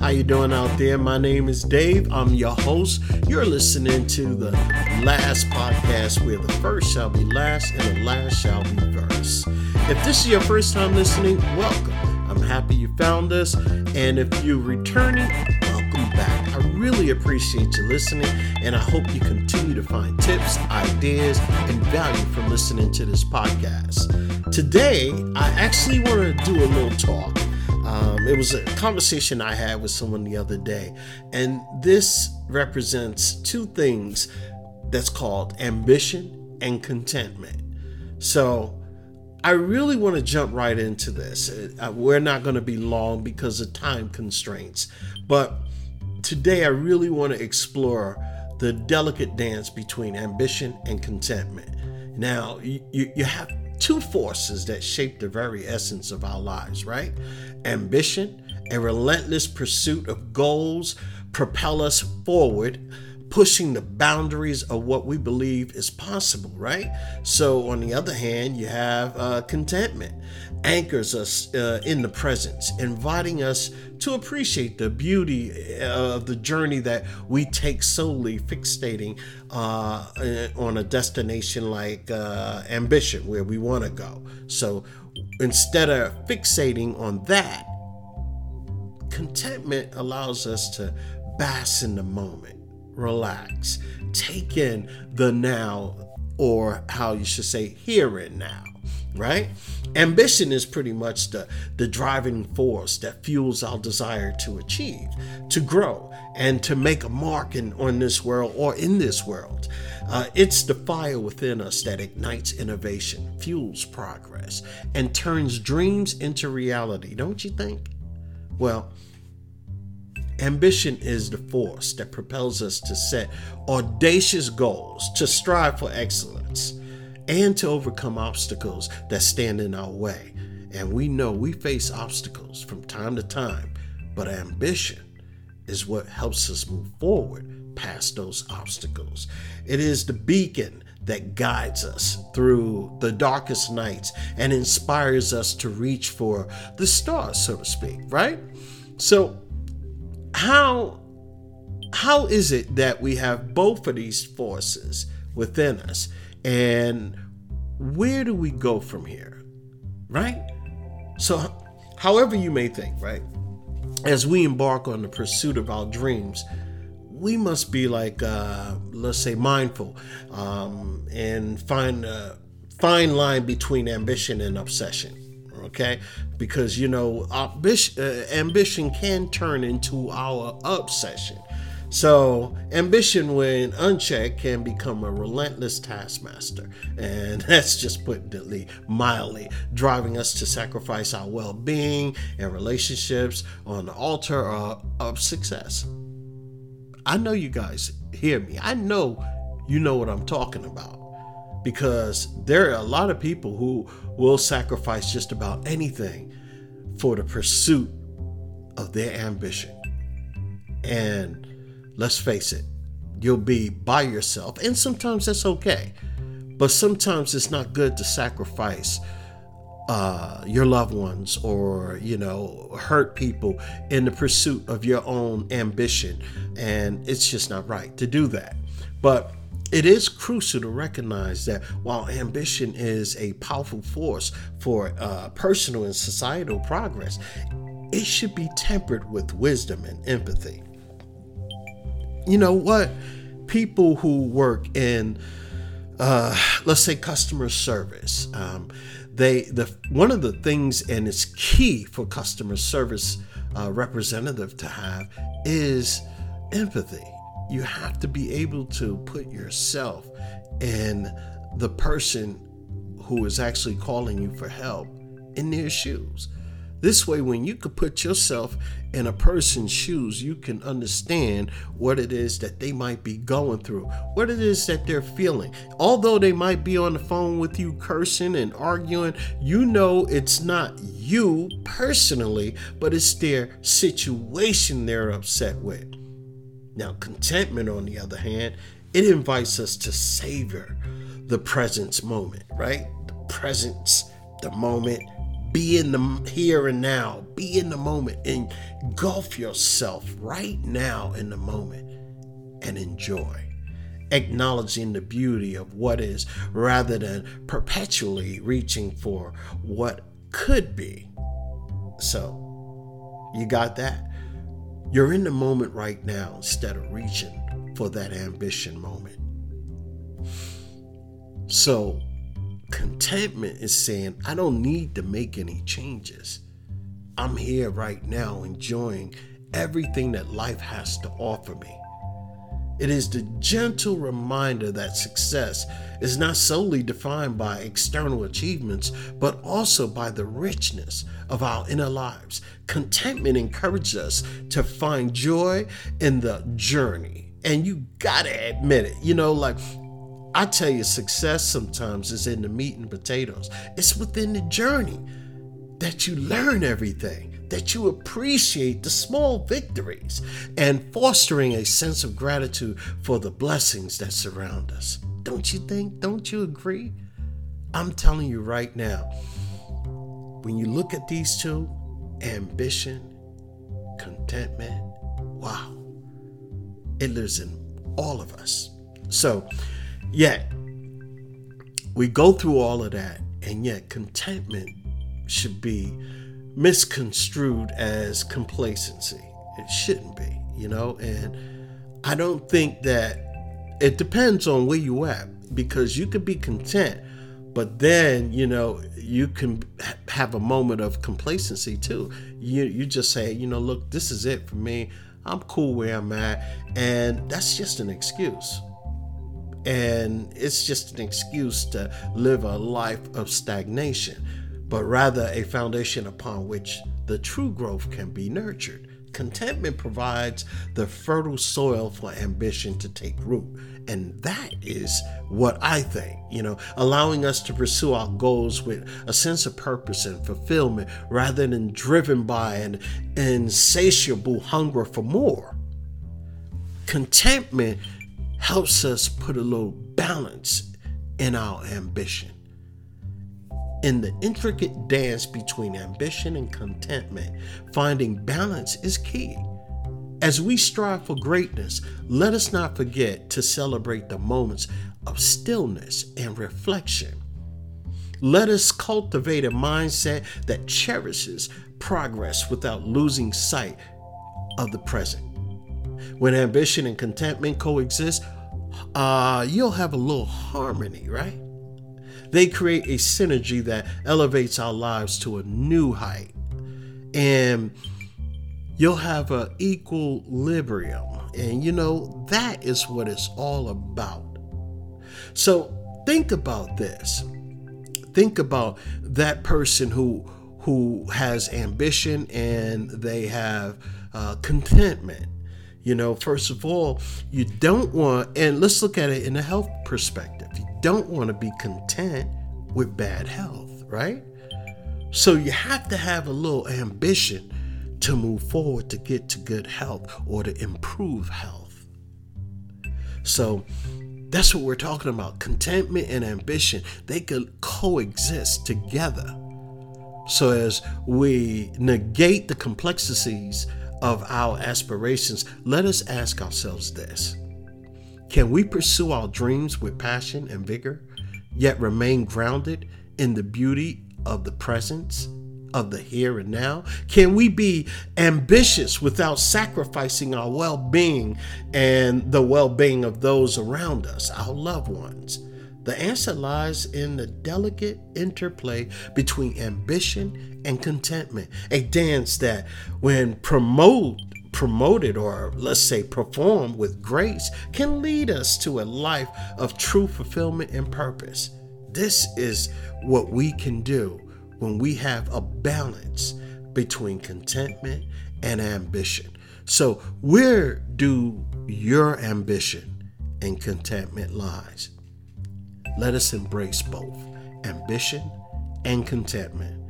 How you doing out there? My name is Dave. I'm your host. You're listening to the last podcast where the first shall be last and the last shall be first. If this is your first time listening, welcome. I'm happy you found us. And if you're returning, welcome back. I really appreciate you listening, and I hope you continue to find tips, ideas, and value from listening to this podcast. Today, I actually want to do a little talk. Um, it was a conversation I had with someone the other day, and this represents two things that's called ambition and contentment. So, I really want to jump right into this. Uh, we're not going to be long because of time constraints, but today I really want to explore the delicate dance between ambition and contentment. Now, you, you have two forces that shape the very essence of our lives, right? Ambition, a relentless pursuit of goals, propel us forward, pushing the boundaries of what we believe is possible, right? So, on the other hand, you have uh, contentment, anchors us uh, in the presence, inviting us to appreciate the beauty uh, of the journey that we take solely fixating uh, on a destination like uh, ambition, where we want to go. So, instead of fixating on that, contentment allows us to bask in the moment relax, take in the now, or how you should say, here and now, right? Ambition is pretty much the, the driving force that fuels our desire to achieve, to grow, and to make a mark in, on this world or in this world. Uh, it's the fire within us that ignites innovation, fuels progress, and turns dreams into reality, don't you think? Well, Ambition is the force that propels us to set audacious goals, to strive for excellence, and to overcome obstacles that stand in our way. And we know we face obstacles from time to time, but ambition is what helps us move forward past those obstacles. It is the beacon that guides us through the darkest nights and inspires us to reach for the stars, so to speak, right? So, how how is it that we have both of these forces within us? And where do we go from here? Right? So however you may think right? As we embark on the pursuit of our dreams we must be like uh, let's say mindful um, and find a fine line between ambition and obsession okay? Because, you know, ambition, uh, ambition can turn into our obsession. So, ambition, when unchecked, can become a relentless taskmaster. And that's just it mildly, driving us to sacrifice our well being and relationships on the altar of, of success. I know you guys hear me. I know you know what I'm talking about because there are a lot of people who will sacrifice just about anything for the pursuit of their ambition. And let's face it, you'll be by yourself, and sometimes that's okay. But sometimes it's not good to sacrifice uh, your loved ones or, you know, hurt people in the pursuit of your own ambition. And it's just not right to do that. But it is crucial to recognize that while ambition is a powerful force for uh, personal and societal progress, it should be tempered with wisdom and empathy. You know what? People who work in, uh, let's say, customer service, um, they the one of the things, and it's key for customer service uh, representative to have is empathy you have to be able to put yourself in the person who is actually calling you for help in their shoes. This way, when you could put yourself in a person's shoes, you can understand what it is that they might be going through, what it is that they're feeling. Although they might be on the phone with you cursing and arguing, you know it's not you personally, but it's their situation they're upset with. Now, contentment, on the other hand, it invites us to savor the presence moment, right? The presence, the moment, Be in the here and now. Be in the moment. Engulf yourself right now in the moment and enjoy. Acknowledging the beauty of what is rather than perpetually reaching for what could be. So, you got that? You're in the moment right now instead of reaching for that ambition moment. So, contentment is saying, I don't need to make any changes. I'm here right now enjoying everything that life has to offer me. It is the gentle reminder that success is not solely defined by external achievements, but also by the richness of our inner lives. Contentment encourages us to find joy in the journey. And you gotta admit it, you know, like I tell you, success sometimes is in the meat and potatoes, it's within the journey that you learn everything that you appreciate the small victories and fostering a sense of gratitude for the blessings that surround us. Don't you think? Don't you agree? I'm telling you right now, when you look at these two ambition, contentment wow, it lives in all of us. So, yet, we go through all of that, and yet contentment should be misconstrued as complacency. It shouldn't be, you know, and I don't think that it depends on where you at because you could be content, but then, you know, you can have a moment of complacency too. You you just say, you know, look, this is it for me. I'm cool where I'm at, and that's just an excuse. And it's just an excuse to live a life of stagnation but rather a foundation upon which the true growth can be nurtured. Contentment provides the fertile soil for ambition to take root. And that is what I think, you know, allowing us to pursue our goals with a sense of purpose and fulfillment rather than driven by an insatiable hunger for more. Contentment helps us put a little balance in our ambition. In the intricate dance between ambition and contentment, finding balance is key. As we strive for greatness, let us not forget to celebrate the moments of stillness and reflection. Let us cultivate a mindset that cherishes progress without losing sight of the present. When ambition and contentment coexist, uh, you'll have a little harmony, right? They create a synergy that elevates our lives to a new height. And you'll have an equilibrium. And you know, that is what it's all about. So think about this. Think about that person who who has ambition and they have uh, contentment. You know, first of all, you don't want, and let's look at it in a health perspective don't want to be content with bad health, right? So you have to have a little ambition to move forward to get to good health or to improve health. So that's what we're talking about. Contentment and ambition, they could coexist together. So as we negate the complexities of our aspirations, let us ask ourselves this can we pursue our dreams with passion and vigor, yet remain grounded in the beauty of the presence of the here and now? Can we be ambitious without sacrificing our well being and the well being of those around us, our loved ones? The answer lies in the delicate interplay between ambition and contentment, a dance that, when promoted promoted or let's say performed with grace can lead us to a life of true fulfillment and purpose. This is what we can do when we have a balance between contentment and ambition. So, where do your ambition and contentment lies? Let us embrace both ambition and contentment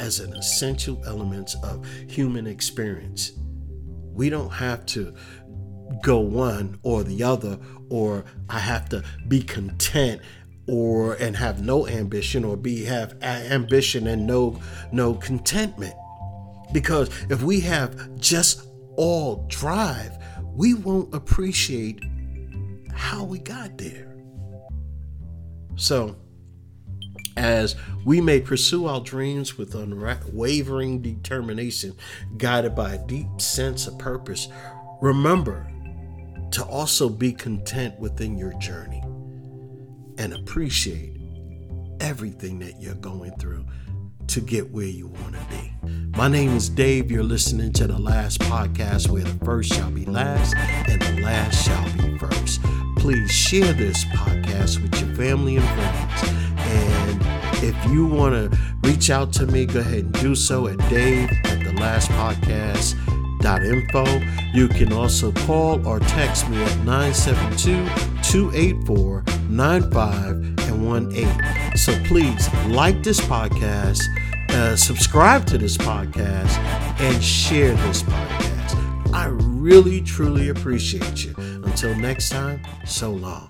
as an essential elements of human experience we don't have to go one or the other, or I have to be content or and have no ambition or be have ambition and no no contentment. Because if we have just all drive we won't appreciate how we got there. So as we may pursue our dreams with unwavering determination guided by a deep sense of purpose remember to also be content within your journey and appreciate everything that you're going through to get where you want to be. My name is Dave. You're listening to the last podcast where the first shall be last and the last shall be first. Please share this podcast with your family and friends. And if you want to reach out to me, go ahead and do so at Dave at the last podcast Dot info. You can also call or text me at 972 284 95 and 18. So please like this podcast, uh, subscribe to this podcast, and share this podcast. I really, truly appreciate you. Until next time, so long.